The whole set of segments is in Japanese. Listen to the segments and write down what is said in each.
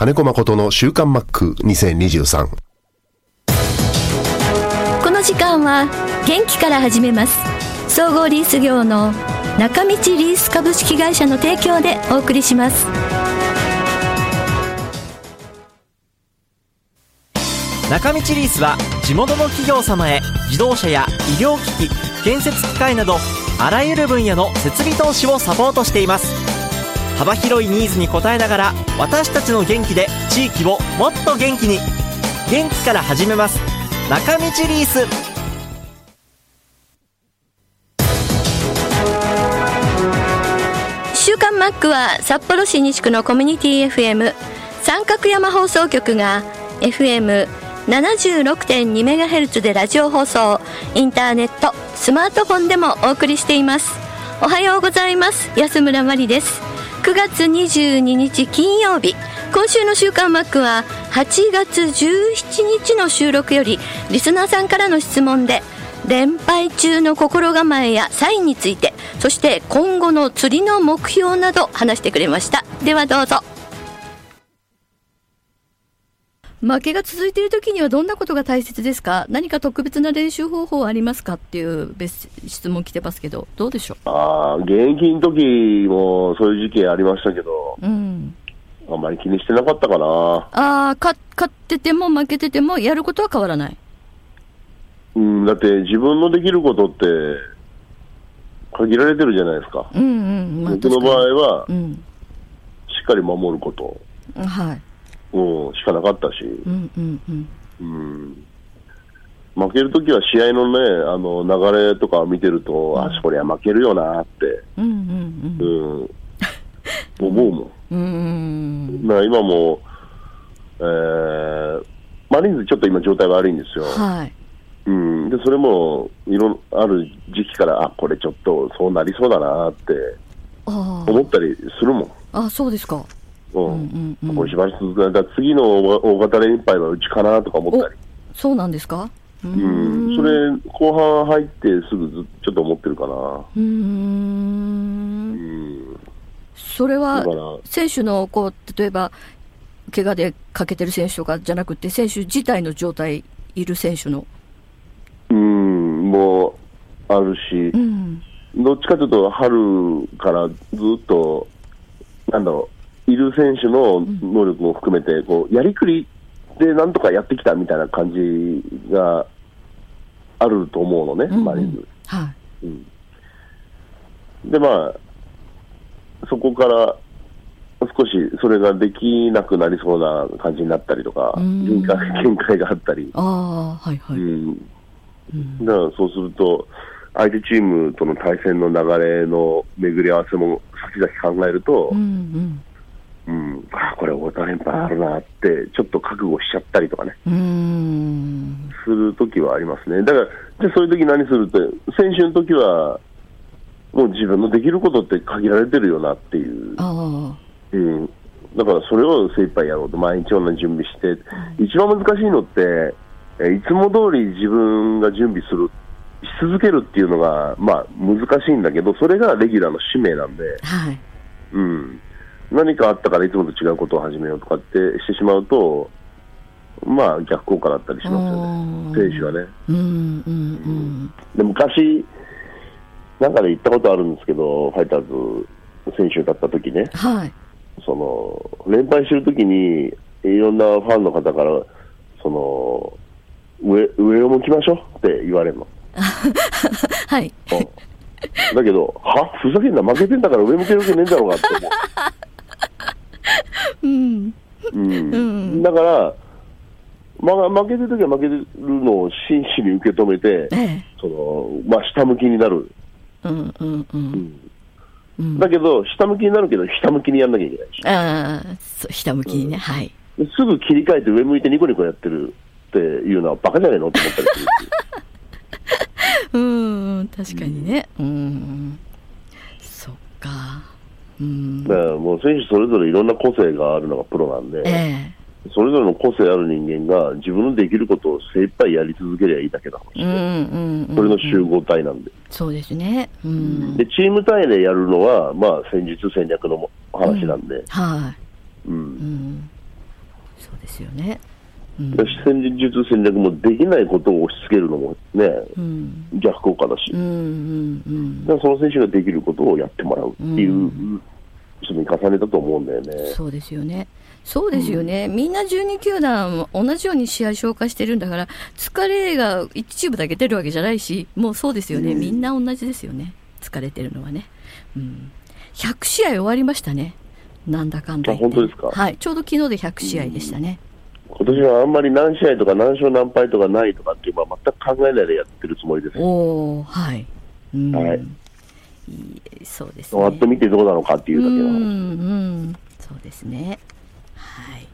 金子誠の週刊マック2023。この時間は元気から始めます。総合リース業の中道リース株式会社の提供でお送りします。中道リースは地元の企業様へ自動車や医療機器建設機械などあらゆる分野の設備投資をサポートしています幅広いニーズに応えながら私たちの元気で地域をもっと元気に。元気から始めます。中道リース。週刊マックは札幌市西区のコミュニティ FM 三角山放送局が FM76.2MHz でラジオ放送。インターネットスマートフォンでもお送りしています。おはようございます。安村麻里です。9月22日金曜日。今週の週刊マックは8月17日の収録よりリスナーさんからの質問で連敗中の心構えやサインについてそして今後の釣りの目標など話してくれました。ではどうぞ。負けが続いている時にはどんなことが大切ですか？何か特別な練習方法はありますかっていう別質問来てますけどどうでしょああ、現役の時もそういう時期ありましたけど、ううん。あんまり気にしてなかったかな。ああ勝ってても負けててもやることは変わらない。うん、だって自分のできることって限られてるじゃないですか。うんうんまあ僕の場合はう、ん。しっかり守ること、はいうん、しかなかったし、うんうんうん。うん、負けるときは試合のね、あの流れとかを見てると、あ、そりゃ負けるよなって、うんうんうん、思うもん。うんうん。まあ今も、えー、マリーンズちょっと今状態悪いんですよ。はい。うん、でそれもいろある時期から、あこれちょっとそうなりそうだなって思ったりするもん。あそうですかうん。うんうんこれしばらく続くだから次の大大型連敗はうちかなとか思ったり、そうなんですか？うん、それ、後半入ってすぐずちょっと思ってるかな。うん。ん、それは選手のこう例えば怪我で欠けてる選手とかじゃなくて選手自体の状態いる選手の。うん、もうあるし。う、ん。どっちかというと春からずっと、なんだろう、いる選手の能力も含めて、こうやりくりでなんとかやってきたみたいな感じがあると思うのね、うんマリーンズ。はうん。で、まあ、そこから少しそれができなくなりそうな感じになったりとか、うん。限界限界があったり、いああはいはい、うん、だからそうすると、相手チームとの対戦の流れの巡り合わせも先々考えるとう、んうんあこれ、大型連敗あるなって、ちょっと覚悟しちゃったりとかね、うん。するときはありますね。だから、じゃあそういう時何するって、選手の時は、もう自分のできることって限られてるよなっていう、あうん、だからそれを精一杯やろうと、毎日同じ準備して、一番難しいのって、えいつも通り自分が準備する、し続けるっていうのが、まあ、難しいんだけど、それがレギュラーの使命なんで、あはい。うん、何かあったからいつもと違うことを始めようとかってしてしまうと、まあ、逆効果だったりしますよね、選手はね。うんうんうんで昔、なんかで言ったことあるんですけど、ファイターズ選手だった時ね、はい。その連敗してる時に、いろんなファンの方から、その上上を向きましょうって言われるの。はい。うん。だけど、は？ふざけんな、負けてんだから上向けるわけねえんだろうがってうん。思う。うん。うん。だから、まあ、負けてる時は負けてるのを真摯に受け止めて、ええ。そのまあ、下向きになる。うんうんうん。うん。だけど、下向きになるけど、下向きにやんなきゃいけないし。ああそう下向きにね、はい。すぐ切り替えて上向いてニコニコやってるっていうのはバカじゃないのって思ったりする。うん。確かにね。うんうん。だからもう選手それぞれいろんな個性があるのがプロなんで、えそれぞれの個性ある人間が自分のできることを精一杯やり続ければいいだけだえうんうんうんそれの集合体なんで。そうですね。うん。で、チーム単位でやるのは、まあ、戦術戦略の話なんで、はうん。いうん。そうですよね。戦術戦略もできないことを押し付けるのもね、うん。逆効果だし、うんうんうん。だからその選手ができることをやってもらうっていうう積み重ねだと思うんだよね。そうですよね。そうですよね、みんな12球団同じように試合消化してるんだから、疲れが1チームだけ出るわけじゃないし、もうそうですよね、みんな同じですよね、疲れてるのはね。うん、100試合終わりましたね、なんだかんだ言って。あ本当ですか？はい、ちょうど昨日で100試合でしたね。今年はあんまり何試合とか何勝何敗とかないとかっていうのは全く考えないでやってるつもりです。おー、はい。うん、はいいいそうです終わってね。みてどうなのかっていうだけの話。うんうん、そうですね。はい。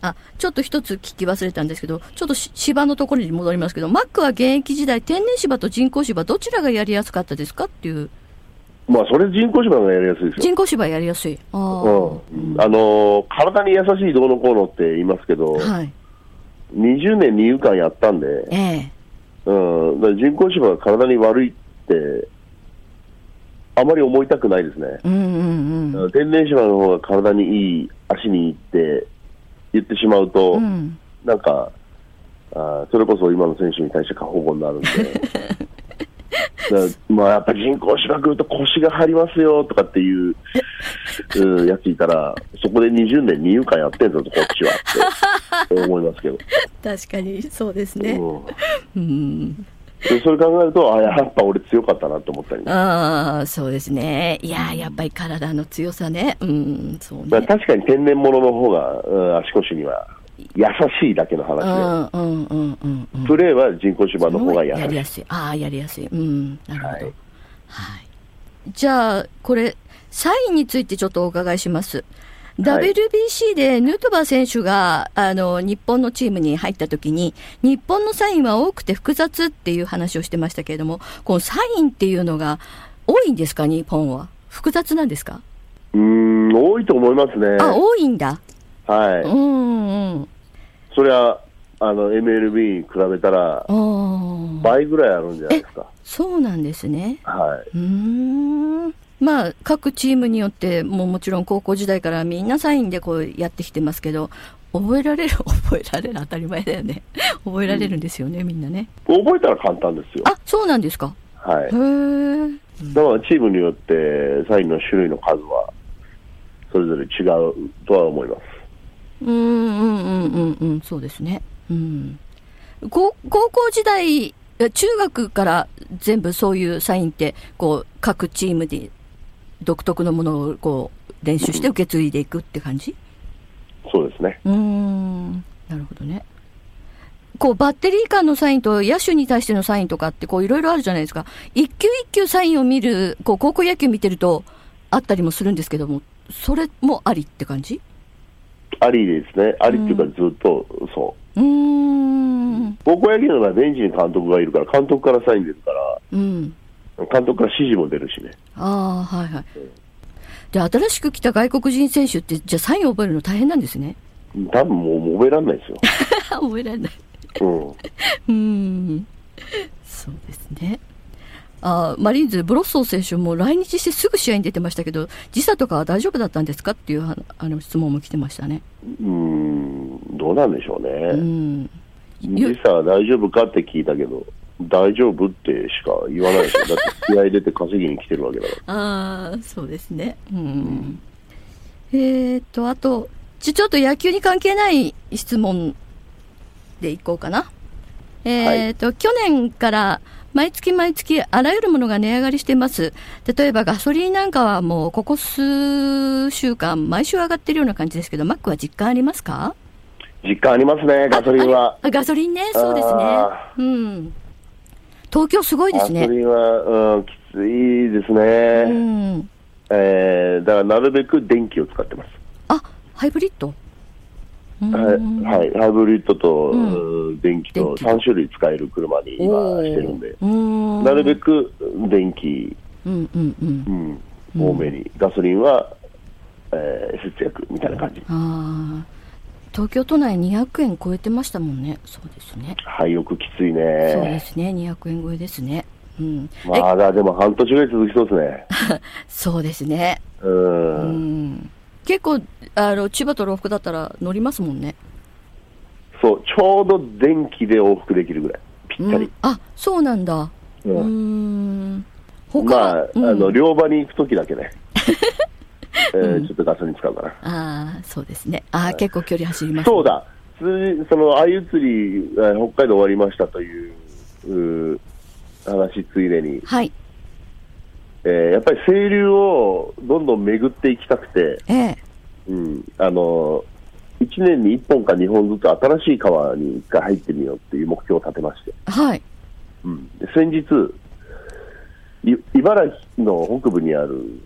あ、ちょっと一つ聞き忘れたんですけど、ちょっとし芝のところに戻りますけど、マックは現役時代、天然芝と人工芝、どちらがやりやすかったですか？っていう、まあ、それ人工芝がやりやすいですよ。人工芝やりやすい。あーうん、あのー体に優しいどうのこうのって言いますけど、はい。20年二遊間やったんで、ええうん、だから人工芝が体に悪いって、あまり思いたくないですね。うんうんうん。天然芝の方が体にいい、足にいいって言ってしまうと、うん、なんかあー、それこそ今の選手に対して過保護になるんで、まあやっぱり人工芝来ると腰が張りますよとかっていう うんやついたら、そこで20年二遊間やってんぞと、こっちはって思いますけど。確かにそうですね。うんうん。でそれ考えると、あやっぱ俺強かったなと思ったり、ああ、そうですね。いやー、やっぱり体の強さね。うん、そうまあ、ね。確かに天然物の方が、うん足腰には優しいだけのう話んうんうんうんうんで、。プレーは人工芝の方が優しいやりや。すい。ああ、やりやすい。うん、なるほど。ははいい。じゃあ、これ、サインについてちょっとお伺いします。はい WBC でヌートバー選手が、あの、日本のチームに入った時に、日本のサインは多くて複雑っていう話をしてましたけれども、このサインっていうのが多いんですか、日本は？複雑なんですか、うーん、多いと思いますね。あ、多いんだ。はい。うんうん。それは、あの、MLB に比べたら。倍ぐらいあるんじゃないですか。そうなんですね。はい。うーんまあ、各チームによってももちろん高校時代からみんなサインでこうやってきてますけど、覚えられる、覚えられる、当たり前だよね。覚えられるんですよね、みんなね。覚えたら簡単ですよ。あ、そうなんですか。はいへ。え。だからチームによって、サインの種類の数は、それぞれ違うとは思います。うんうんうんうんうん、そうですね。うん。高高校時代、え中学から全部そういうサインって、こう、各チームで独特のものをこう、練習して受け継いでいくって感じ？そうですね。うーんなるほどね。こう、バッテリー間のサインと野手に対してのサインとかって、こう、いろいろあるじゃないですか。一球一球サインを見る、こう、高校野球見てると、あったりもするんですけども、それもありって感じ？ありですね。ありっていうかずっとそう。うーん。高校野球の場合、ベンチに監督がいるから、監督からサイン出るかうん。ら、監督から指示も出るしね。ああ、はいはい。で、新しく来た外国人選手って、じゃあサインを覚えるの大変なんですね。多分もう覚えられないですよ。覚えられない。うん。うーん。そうですね。あーマリーンズ、ブロッソー選手も来日してすぐ試合に出てましたけど、時差とかは大丈夫だったんですかっていうはあの質問も来てましたね。うーん、どうなんでしょううね。ん。時差は大丈夫かって聞いたけど、大丈夫ってしか言わないでしょ。だって試合出て稼ぎに来てるわけだから。ああ、そうですね。うん。えーと、あと、ちょ、ちょっと野球に関係ない質問でいこうかな。えーと、去年から毎月毎月あらゆるものが値上がりしています。例えばガソリンなんかはもうここ数週間毎週上がってるような感じですけど、マックは実感ありますか？実感ありますね、ガソリンは。あガソリンね、そうですねあ。うん。東京すごいですね。ガソリンは、うん、きついですうね。ん。えー、だからなるべく電気を使ってます。あ、ハイブリッド？うんはい、はい、ハイブリッドと、電気と電気。3種類使える車に今してるんで、なるべく電気、うんうんうん。うん、多めに、ガソリンは、えー節約みたいな感じ。ああ東京都内200円超えてましたもんね。そうですね、はい、よくきついそうでね。すね。200円超えですね。うん、まあ、だでも半年ぐらい続きそうですね。え そうですね。う。うんん結構あの千葉と老福だったら乗りますもんね。そう、ちょうど電気で往復できるぐらい。ぴったり。うん。あそうなんだ。ううんーん。他まあ、うん。あの、両場に行くときだけね。えーちょっとガソリン使うかな。ああそうですね。あー結構距離走りますね。そうだ。つその、鮎釣り、えー北海道終わりましたという、うー話ついでに、はいえーやっぱり清流をどんどん巡っていきたくて、ええ。うん、あの、1年に1本か2本ずつ新しい川に1回入ってみようっていう目標を立てまして、はい。うん、で先日い、茨城の北部にある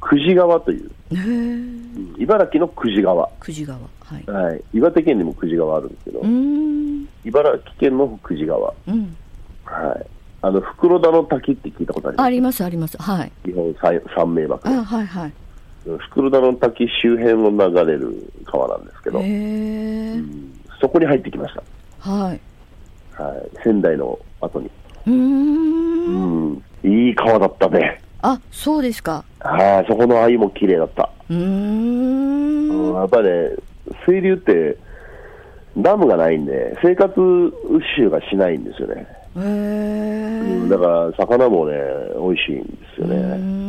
久慈川という、へ茨城の久慈川、久慈川。はい。はい、岩手県にも久慈川あるんですけど、うーん。茨城県の久慈川、うん。はい、あの袋田の滝って聞いたことあります？ありますあります。はい。日本三三名瀑。あはいはい。袋田の滝周辺を流れる川なんですけど、へえうんそこに入ってきました。はい。はい、仙台の後に。うん。ん、いい川だったね。あそうですか。はい、そこの鮎も綺麗だった。うん。んやっぱりね、清流って、ダムがないんで、生活臭がしないんですよね。だから、魚もね、美味しいんですよね。ん。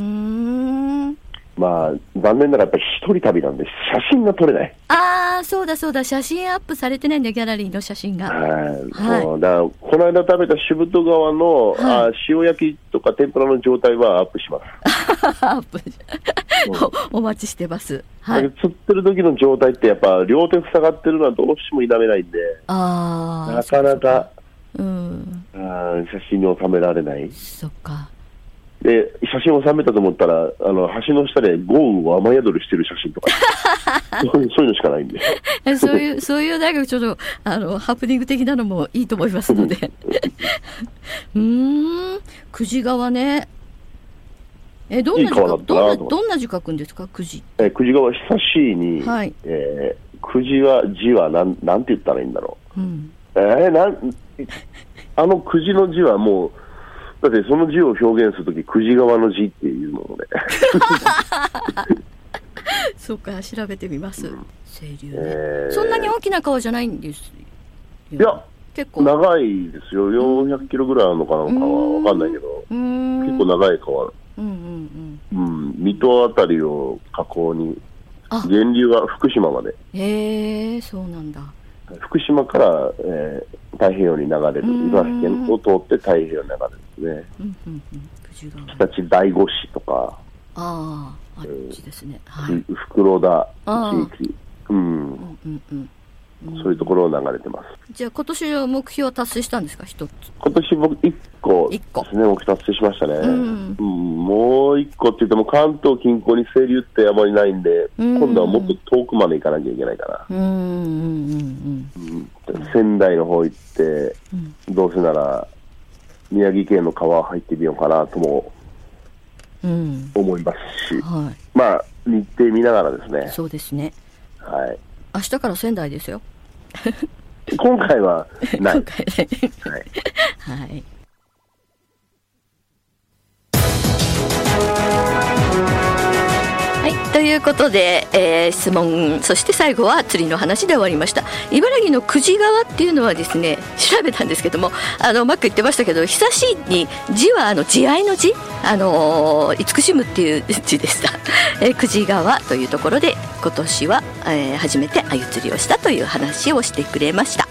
まあ、残念ながらやっぱり一人旅なんで、写真が撮れない。ああそうだそうだ。写真アップされてないんだギャラリーの写真が。はい、はい。そう。だこの間食べたしぶと川の、はい。あ塩焼きとか天ぷらの状態はアップします。アップ。おお待ちしてます。はい。釣ってる時の状態ってやっぱ両手塞がってるのはどうしても否めないんで、ああなかなかうん。あー写真に収められない。そっか。で、写真を収めたと思ったら、あの、橋の下で豪雨を雨宿りしてる写真とか、そういうのしかないんで。えそういうそういうなんかちょっとあのハプニング的なのもいいと思いますので。うーん。久慈川ね。えどんない字書どんなどんな字書くんですか？久慈。えー久慈川久しいに、はい。えー久慈は字はなん、なんて言ったらいいんだろう。ん。う。えーなん、あの久慈の字はもう、だってその字を表現するとき、久慈川の字っていうもので。そうか調べてみます。清流ね、えー。そんなに大きな川じゃないんですいいや結構。長いですよ。400キロぐらいあるのかなんかはわかんないけど、うーん。結構長い川。うんうんうん、水戸あたりを河口に、あ。源流は福島まで。うんへえそうなんだ福島から、えー太平洋に流れる、うん。茨城県を通って太平洋に流れるんですね。うんうんうん。久慈川。北地第五市とか、あああっちですね。はい、ふ袋田あ地域、うん、うんうんうんそういうところを流れてます。じゃあ今年の目標は達成したんですか？一つ。今年僕1個一個。ですね、目標達成しましたね。うん。うんもう1個って言っても関東近郊に清流ってあまりないんで、うん。今度はもっと遠くまで行かなきゃいけないかな。仙台の方行って、うん。どうせなら宮城県の川入ってみようかなともうん。思いますし、はまあ、日程見ながらですいね、そうですね。はい、明日から仙台ですよ。今回はない。今。回ねはい。はい。はい、ということで、えー質問そして最後は釣りの話で終わりました。茨城の久慈川っていうのはですね調べたんですけどもあのマック言ってましたけど久しいに字はあの慈愛の字あのー慈しむっていう字でした、えー久慈川というところで今年は、えー初めて鮎釣りをしたという話をしてくれました。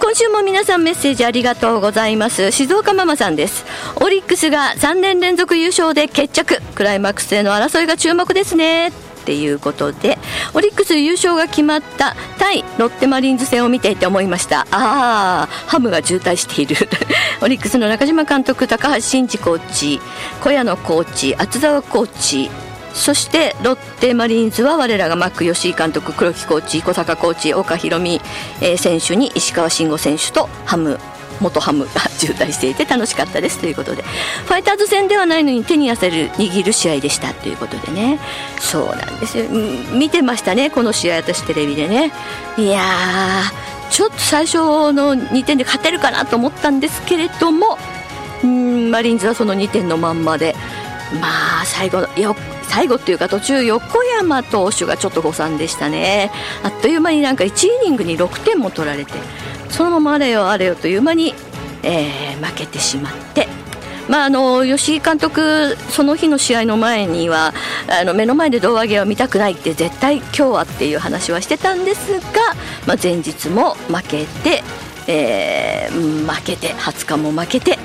今週も皆さんメッセージありがとうございます。静岡ママさんです。オリックスが3年連続優勝で決着。クライマックスへの争いが注目ですね。っていうことでオリックス優勝が決まった対ロッテマリーンズ戦を見ていて思いました。ああハムが渋滞している。オリックスの中島監督高橋真嗣コーチ小谷野コーチ厚澤コーチそしてロッテマリーンズは我らがマック吉井監督黒木コーチ小坂コーチ岡宏美、えー選手に石川慎吾選手とハム元ハムが渋滞していて楽しかったです。ということで。ファイターズ戦ではないのに手に汗る握る試合でした。ということでね。そうなんですよ。見てましたね。この試合私テレビでね。いやーちょっと最初の2点で勝てるかなと思ったんですけれどもんマリーンズはその2点のまんまでまあ最後よ最後っていうか途中横山投手がちょっと誤算でしたね。あっという間になんか1イニングに6点も取られてそのままあれよあれよという間に、えー、負けてしまって。まあ、あの吉井監督、その日の試合の前にはあの目の前で胴上げは見たくないって絶対今日はっていう話はしてたんですが、まあ、前日も負けて、えー、負けて20日も負けて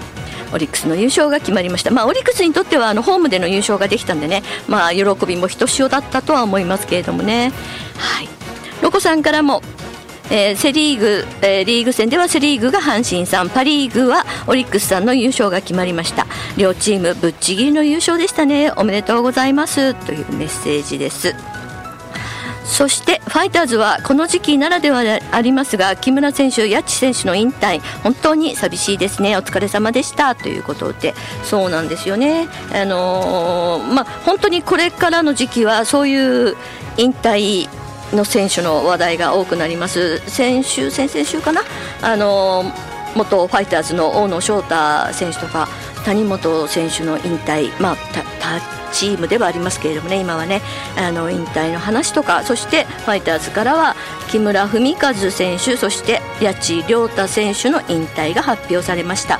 オリックスの優勝が決まりました、まあ、オリックスにとってはあのホームでの優勝ができたんでね、まあ、喜びもひとしおだったとは思いますけれどもね。はい。ロコさんからもえー、セ・リーグ、えー、リーグ戦ではセ・リーグが阪神さん。パ・リーグはオリックスさんの優勝が決まりました。両チームぶっちぎりの優勝でしたね。おめでとうございます。というメッセージです。そしてファイターズはこの時期ならではでありますが木村選手、谷地選手の引退本当に寂しいですね。お疲れ様でした。ということでそうなんですよね、あのー、まあ、本当にこれからの時期はそういう引退の選手の話題が多くなります。先週、先々週かな？あの元ファイターズの大野翔太選手とか谷本選手の引退、まあ、他チームではありますけれどもね今はねあの引退の話とかそしてファイターズからは木村文和選手そして谷地亮太選手の引退が発表されました。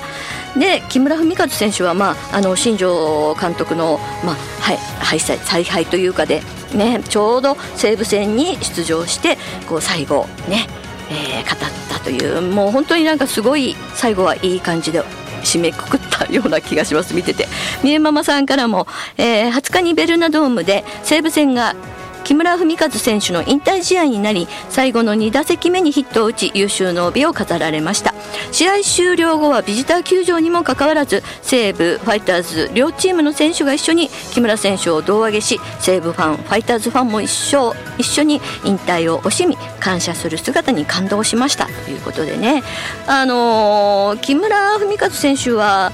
で木村文和選手は、まあ、あの新庄監督の、まあはい、敗采配というかでね、ちょうど西武戦に出場してこう最後ね、えー、語ったというもう本当になんかすごい最後はいい感じで締めくくったような気がします。見てて。三重ママさんからも、えー、20日にベルナドームで西武戦が木村文和選手の引退試合になり最後の2打席目にヒットを打ち優秀の帯を飾られました。試合終了後はビジター球場にもかかわらず西武ファイターズ両チームの選手が一緒に木村選手を胴上げし西武ファンファイターズファンも一緒一緒に引退を惜しみ感謝する姿に感動しました。ということでね。あのー、木村文和選手は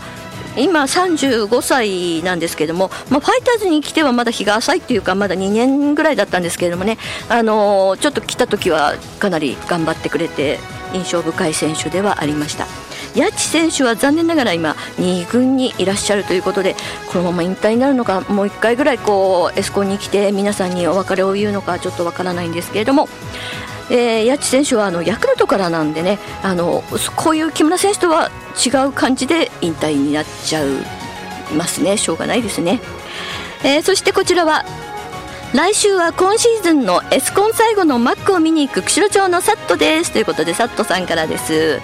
今35歳なんですけども、まあ、ファイターズに来てはまだ日が浅いっていうかまだ2年ぐらいだったんですけれどもね、あの、ちょっと来た時はかなり頑張ってくれて印象深い選手ではありました。谷地選手は残念ながら今2軍にいらっしゃるということでこのまま引退になるのかもう1回ぐらいこうエスコンに来て皆さんにお別れを言うのかちょっとわからないんですけれどもえー、谷地選手はあのヤクルトからなんでねあのこういう木村選手とは違う感じで引退になっちゃいますね。しょうがないですね、えー、そしてこちらは来週は今シーズンのエスコン最後のマックを見に行く釧路町のサットです。ということでサットさんからです。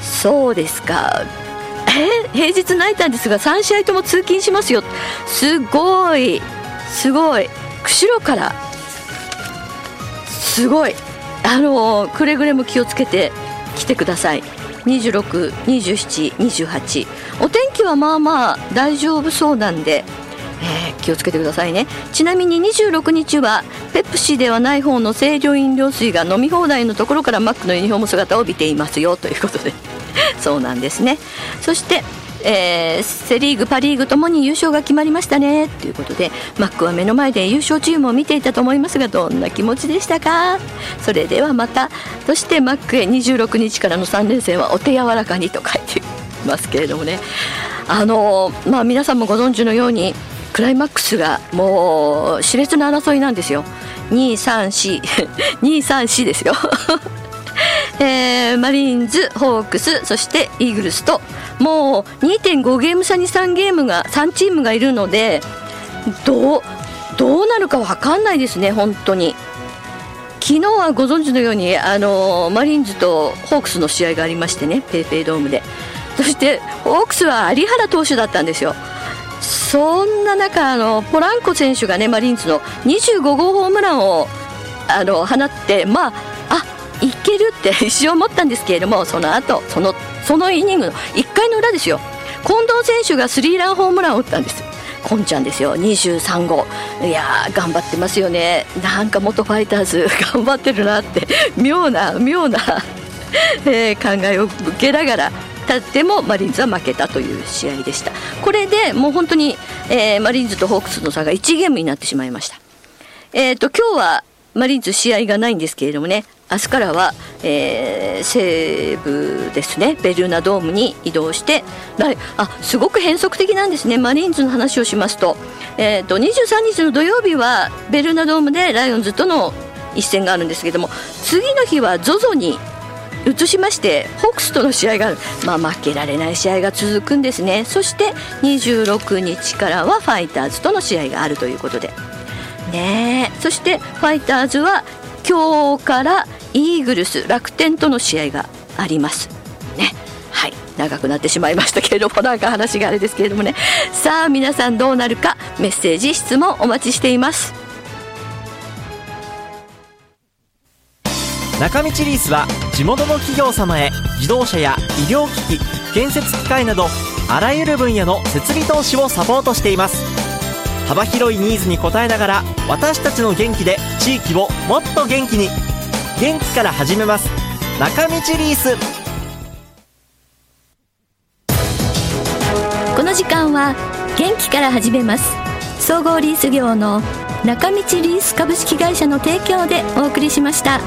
そうですか。え平日ナイターですが3試合とも通勤しますよ。すごい。すごい。釧路から。すごい。あのくれぐれも気をつけて来てください。26、27、28お天気はまあまあ大丈夫そうなんで、えー、気をつけてくださいね。ちなみに26日はペプシではない方の清涼飲料水が飲み放題のところからマックのユニフォーム姿を見ていますよということで。そうなんですね。そしてえー、セ・リーグ、パ・リーグともに優勝が決まりましたね。ということでマックは目の前で優勝チームを見ていたと思いますがどんな気持ちでしたか？それではまた。そしてマックへ26日からの3連戦はお手柔らかにと書いていますけれどもね。あの、まあ、皆さんもご存知のようにクライマックスがもう熾烈な争いなんですよ。234 234 ですよ。えー、マリーンズ、ホークス、そしてイーグルスと、もう2.5ゲーム差に3ゲームが、3チームがいるので、どう、どうなるか分かんないですね、本当に。昨日はご存知のように、あのマリーンズとホークスの試合がありましてね、ペイペイドームで。そして、ホークスは有原投手だったんですよ。そんな中、あのポランコ選手がね、マリーンズの25号ホームランをあの放って、まあ、けるって 一瞬思ったんですけれどもその後そのそのイニングの1回の裏ですよ。近藤選手がスリーランホームランを打ったんです。こんちゃんですよ。23号。いや頑張ってますよね。なんか元ファイターズ 頑張ってるなって妙な妙な えー、考えを受けながらたってもマリンズは負けたという試合でした。これでもう本当に、えー、マリンズとホークスの差が1ゲームになってしまいました。えっ、ー、と今日はマリーンズ試合がないんですけれどもね。明日からは、えー、西部ですね。ベルーナドームに移動してあすごく変則的なんですね。マリーンズの話をしますと,、えーと、23日の土曜日はベルーナドームでライオンズとの一戦があるんですけども次の日は ZOZO に移しましてホークスとの試合がある、まあ、負けられない試合が続くんですね。そして26日からはファイターズとの試合があるということで。ね。そしてファイターズは今日からイーグルス楽天との試合があります。ね。はい。長くなってしまいましたけれども なんか話があれですけれどもね。さあ皆さんどうなるかメッセージ質問お待ちしています。中道リースは地元の企業様へ自動車や医療機器建設機械などあらゆる分野の設備投資をサポートしています。幅広いニーズに応えながら私たちの元気で地域をもっと元気に。元気から始めます。中道リース。この時間は元気から始めます。総合リース業の中道リース株式会社の提供でお送りしました。